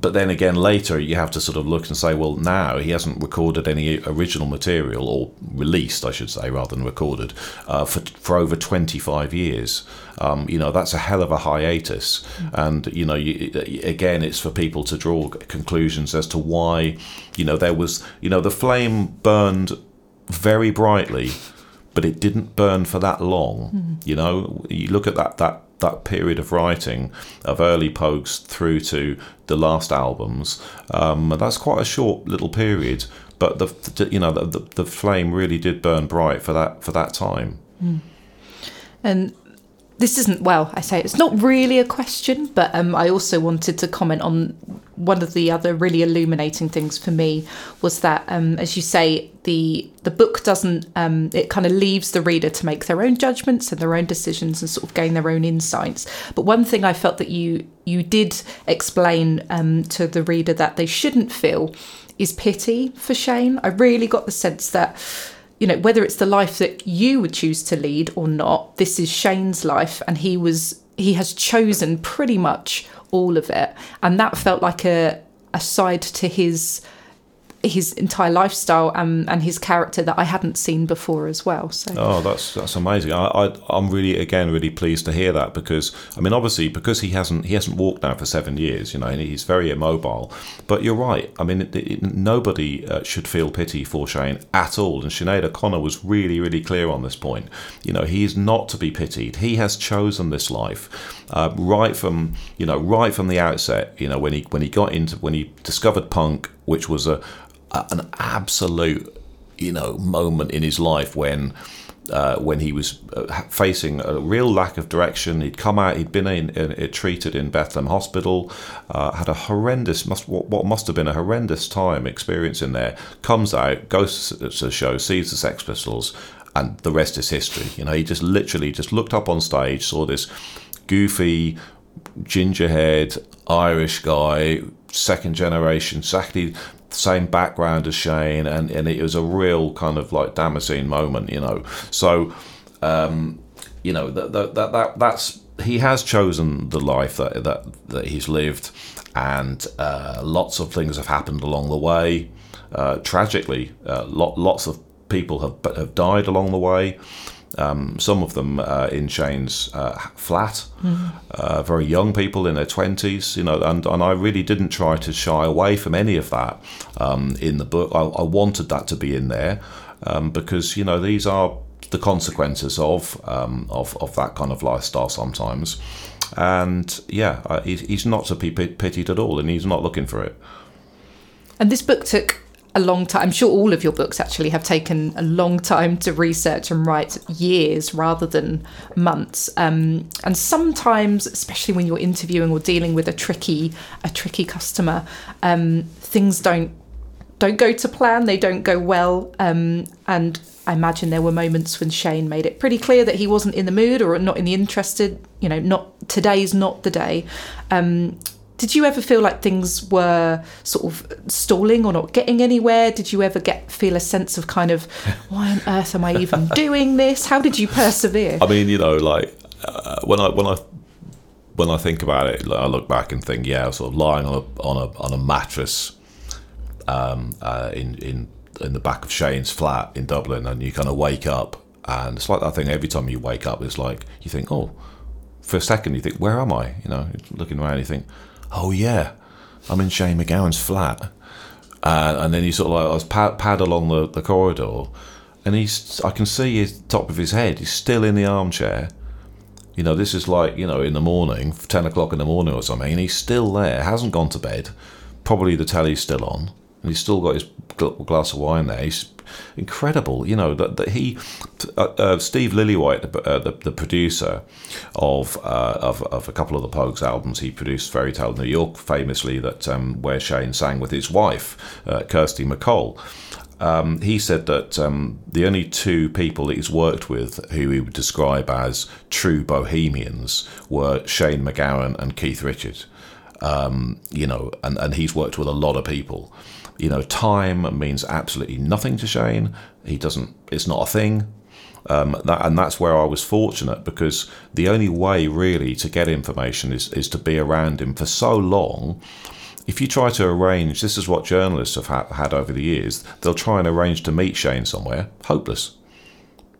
S3: but then again, later you have to sort of look and say, well, now he hasn't recorded any original material or released, I should say, rather than recorded, uh, for for over twenty five years. Um, you know, that's a hell of a hiatus, and you know, you, again, it's for people to draw conclusions as to why, you know, there was, you know, the flame burned very brightly, but it didn't burn for that long. You know, you look at that that that period of writing of early Pogues through to the last albums. Um, that's quite a short little period, but the, you know the, the the flame really did burn bright for that for that time.
S1: And this isn't well. I say it's not really a question, but um, I also wanted to comment on one of the other really illuminating things for me was that, um, as you say, the the book doesn't. Um, it kind of leaves the reader to make their own judgments and their own decisions and sort of gain their own insights. But one thing I felt that you you did explain um, to the reader that they shouldn't feel is pity for Shane. I really got the sense that you know, whether it's the life that you would choose to lead or not, this is Shane's life, and he was he has chosen pretty much all of it, and that felt like a a side to his his entire lifestyle and and his character that I hadn't seen before as well. So
S3: Oh, that's that's amazing. I, I I'm really again really pleased to hear that because I mean obviously because he hasn't he hasn't walked now for seven years, you know, and he's very immobile. But you're right. I mean, it, it, nobody uh, should feel pity for Shane at all. And Sinead O'Connor was really really clear on this point. You know, he is not to be pitied. He has chosen this life uh, right from you know right from the outset. You know, when he when he got into when he discovered punk, which was a an absolute you know moment in his life when uh, when he was uh, facing a real lack of direction. He'd come out. He'd been in, in, in- treated in Bethlehem Hospital. Uh, had a horrendous must what, what must have been a horrendous time experience in there. Comes out, goes to the show, sees the Sex Pistols, and the rest is history. You know, he just literally just looked up on stage, saw this goofy ginger-haired Irish guy, second generation, exactly same background as Shane, and, and it was a real kind of like Damascene moment, you know. So, um, you know, that, that, that, that that's he has chosen the life that that, that he's lived, and uh, lots of things have happened along the way. Uh, tragically, uh, lot, lots of people have have died along the way. Um, some of them uh, in Shane's uh, flat, uh, very young people in their twenties, you know, and, and I really didn't try to shy away from any of that um, in the book. I, I wanted that to be in there um, because you know these are the consequences of um, of of that kind of lifestyle sometimes, and yeah, he's, he's not to be pitied at all, and he's not looking for it.
S1: And this book took a long time. I'm sure all of your books actually have taken a long time to research and write, years rather than months. Um, and sometimes, especially when you're interviewing or dealing with a tricky a tricky customer, um, things don't don't go to plan. They don't go well. Um, and I imagine there were moments when Shane made it pretty clear that he wasn't in the mood or not in the interested. You know, not today's not the day. Did you ever feel like things were sort of stalling or not getting anywhere? Did you ever get feel a sense of kind of why on earth am I even doing this? How did you persevere?
S3: I mean, you know, like uh, when I when I when I think about it, like, I look back and think, yeah, I was sort of lying on a on a on a mattress, um, uh, in in in the back of Shane's flat in Dublin, and you kind of wake up, and it's like that thing. Every time you wake up, it's like you think, oh, for a second you think, where am I? You know, looking around, you think, oh yeah, I'm in Shane MacGowan's flat, uh, and then you sort of like I was pad, pad along the, the corridor, and he's I can see his top of his head. He's still in the armchair. You know, this is like you know in the morning, ten o'clock in the morning or something, and he's still there. Hasn't gone to bed. Probably the telly's still on, and he's still got his gl- glass of wine there. He's incredible. You know that, that he, uh, uh, Steve Lillywhite, the, uh, the, the producer of, uh, of of a couple of the Pogues albums, he produced Fairy Tale New York, famously that um, where Shane sang with his wife, uh, Kirsty MacColl. Um, he said that um, the only two people that he's worked with who he would describe as true bohemians were Shane MacGowan and Keith Richards. Um, you know, and, and he's worked with a lot of people. You know, time means absolutely nothing to Shane. He doesn't. It's not a thing. Um, that, and that's where I was fortunate because the only way really to get information is, is to be around him for so long. If you try to arrange, this is what journalists have ha- had over the years, they'll try and arrange to meet Shane somewhere. Hopeless.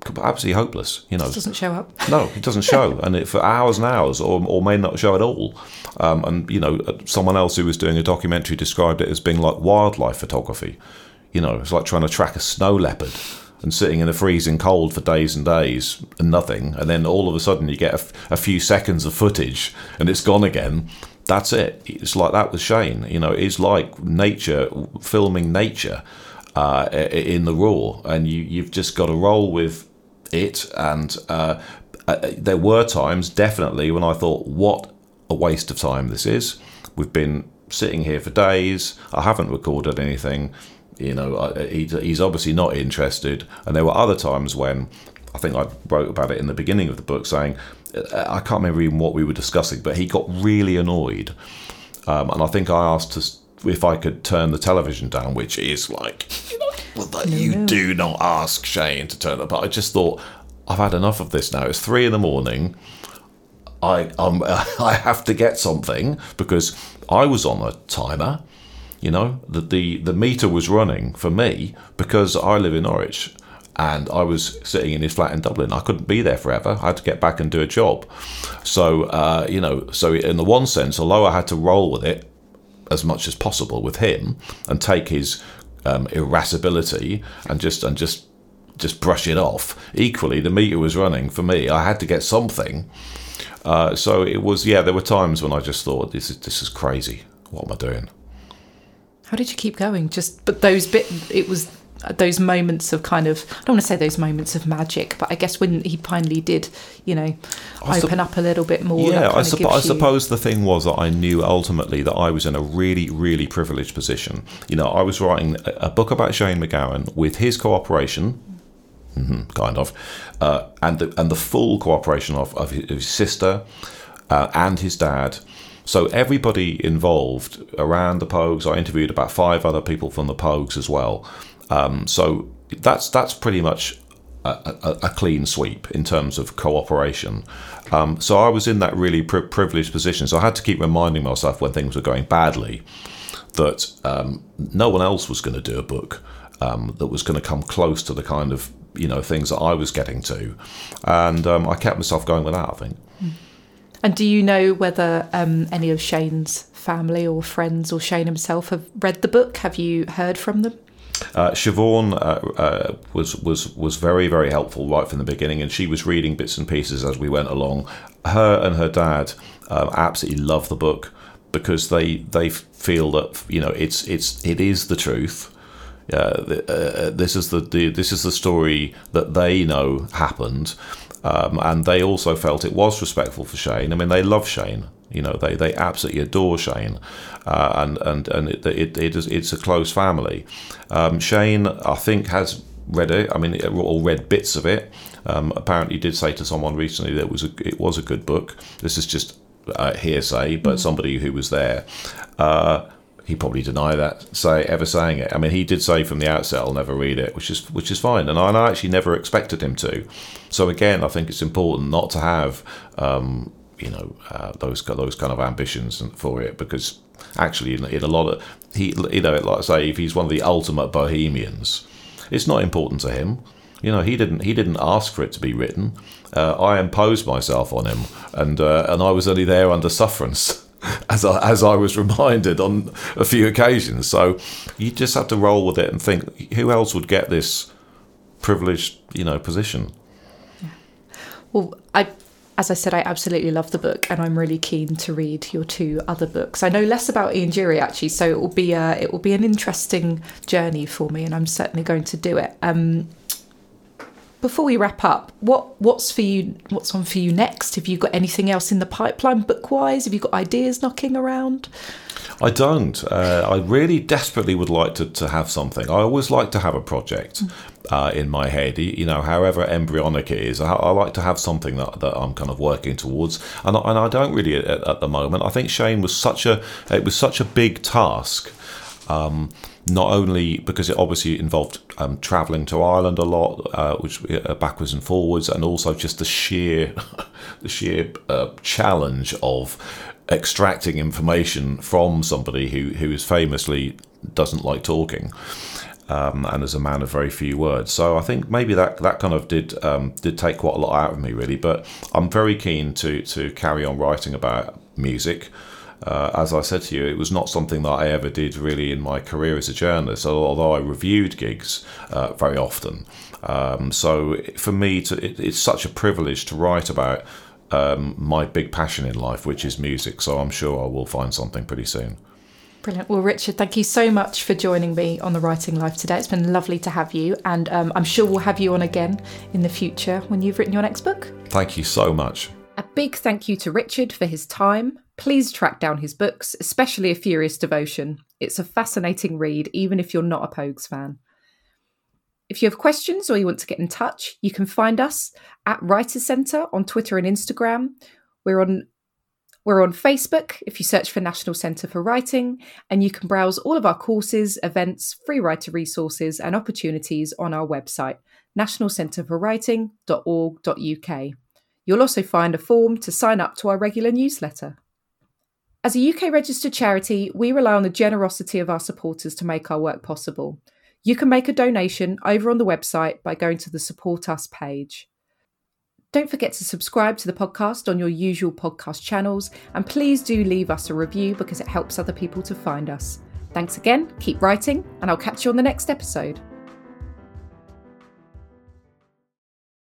S3: Absolutely hopeless. You know,
S1: Just doesn't show up.
S3: no, it doesn't show, and it, for hours and hours, or, or may not show at all. Um, and you know, someone else who was doing a documentary described it as being like wildlife photography. You know, it's like trying to track a snow leopard and sitting in the freezing cold for days and days and nothing, and then all of a sudden you get a, f- a few seconds of footage and it's gone again. That's it. It's like that with Shane. You know, it's like nature filming nature uh, in the raw, and you you've just got to roll with it. And uh, uh, there were times, definitely, when I thought, "What a waste of time this is." We've been sitting here for days. I haven't recorded anything. You know, I, he, he's obviously not interested. And there were other times when I think I wrote about it in the beginning of the book, saying uh, I can't remember even what we were discussing, but he got really annoyed. Um, and I think I asked us if I could turn the television down, which is like, you know, well, that you do not ask Shane to turn it. But I just thought, I've had enough of this now. It's three in the morning. I um, I have to get something because I was on a timer. You know, that the the meter was running for me because I live in Norwich and I was sitting in his flat in Dublin. I couldn't be there forever. I had to get back and do a job. So uh, you know, so in the one sense, although I had to roll with it as much as possible with him and take his um, irascibility and just and just just brush it off. Equally, the meter was running for me. I had to get something. Uh, so it was yeah. There were times when I just thought this is this is crazy. What am I doing?
S1: How did you keep going? Just, but those bit, it was those moments of kind of, I don't want to say those moments of magic, but I guess when he finally did, you know,
S3: I
S1: open up a little bit more.
S3: Yeah, I, supp- I
S1: you-
S3: suppose the thing was that I knew ultimately that I was in a really, really privileged position. You know, I was writing a a book about Shane MacGowan with his cooperation, mhm, kind of, uh, and the, and the full cooperation of, of his, of his sister uh, and his dad. So everybody involved around the Pogues. I interviewed about five other people from the Pogues as well. Um, so that's that's pretty much a, a, a clean sweep in terms of cooperation. Um, so I was in that really pri- privileged position. So I had to keep reminding myself when things were going badly that um, no one else was going to do a book um, that was going to come close to the kind of you know things that I was getting to, and um, I kept myself going with that. I think.
S1: And do you know whether um, any of Shane's family or friends or Shane himself have read the book? Have you heard from them?
S3: Uh, Siobhan uh, uh, was was was very very helpful right from the beginning, and she was reading bits and pieces as we went along. Her and her dad um, absolutely love the book because they they feel that you know it's it's it is the truth. Uh, uh, this is the, the this is the story that they know happened, um, and they also felt it was respectful for Shane. I mean, they love Shane. You know, they, they absolutely adore Shane, uh, and and and it, it, it is it's a close family. Um, Shane, I think, has read it. I mean, all read bits of it. Um, apparently, did say to someone recently that it was a it was a good book. This is just uh, hearsay, but somebody who was there. Uh, he probably deny that say ever saying it. I mean, he did say from the outset, "I'll never read it," which is which is fine, and I, and I actually never expected him to. So again, I think it's important not to have um, you know uh, those those kind of ambitions for it because actually in, in a lot of he you know like I say if he's one of the ultimate bohemians, it's not important to him. You know he didn't he didn't ask for it to be written. Uh, I imposed myself on him, and uh, and I was only there under sufferance. As I, as I was reminded on a few occasions. So you just have to roll with it and think who else would get this privileged, you know, position.
S1: Well, I as I said, I absolutely love the book, and I'm really keen to read your two other books. I know less about Ian Dury actually, so it will be a, it will be an interesting journey for me, and I'm certainly going to do it. Um, before we wrap up, what what's for you? What's on for you next? Have you got anything else in the pipeline, book wise? Have you got ideas knocking around?
S3: I don't. Uh, I really desperately would like to, to have something. I always like to have a project uh, in my head, you know, however embryonic it is. I, I, like to have something that, that I'm kind of working towards, and I, and I don't really at, at the moment. I think Shane was such a it was such a big task. Um, not only because it obviously involved um, traveling to Ireland a lot, uh, which uh, backwards and forwards, and also just the sheer, the sheer uh, challenge of extracting information from somebody who, who is famously doesn't like talking. Um, and is a man of very few words. So I think maybe that, that kind of did um, did take quite a lot out of me, really. But I'm very keen to to carry on writing about music. Uh, as I said to you, it was not something that I ever did really in my career as a journalist, although I reviewed gigs uh, very often. Um, so for me, to, it, it's such a privilege to write about um, my big passion in life, which is music. So I'm sure I will find something pretty soon.
S1: Brilliant. Well, Richard, thank you so much for joining me on the Writing Life today. It's been lovely to have you, and um, I'm sure we'll have you on again in the future when you've written your next book.
S3: Thank you so much.
S1: A big thank you to Richard for his time. Please track down his books, especially A Furious Devotion. It's a fascinating read, even if you're not a Pogues fan. If you have questions or you want to get in touch, you can find us at Writers Centre on Twitter and Instagram. We're on we're on Facebook if you search for National Centre for Writing, and you can browse all of our courses, events, free writer resources, and opportunities on our website, nationalcentreforwriting.org.uk. You'll also find a form to sign up to our regular newsletter. As a UK registered charity, we rely on the generosity of our supporters to make our work possible. You can make a donation over on the website by going to the Support Us page. Don't forget to subscribe to the podcast on your usual podcast channels, and please do leave us a review because it helps other people to find us. Thanks again, keep writing, and I'll catch you on the next episode.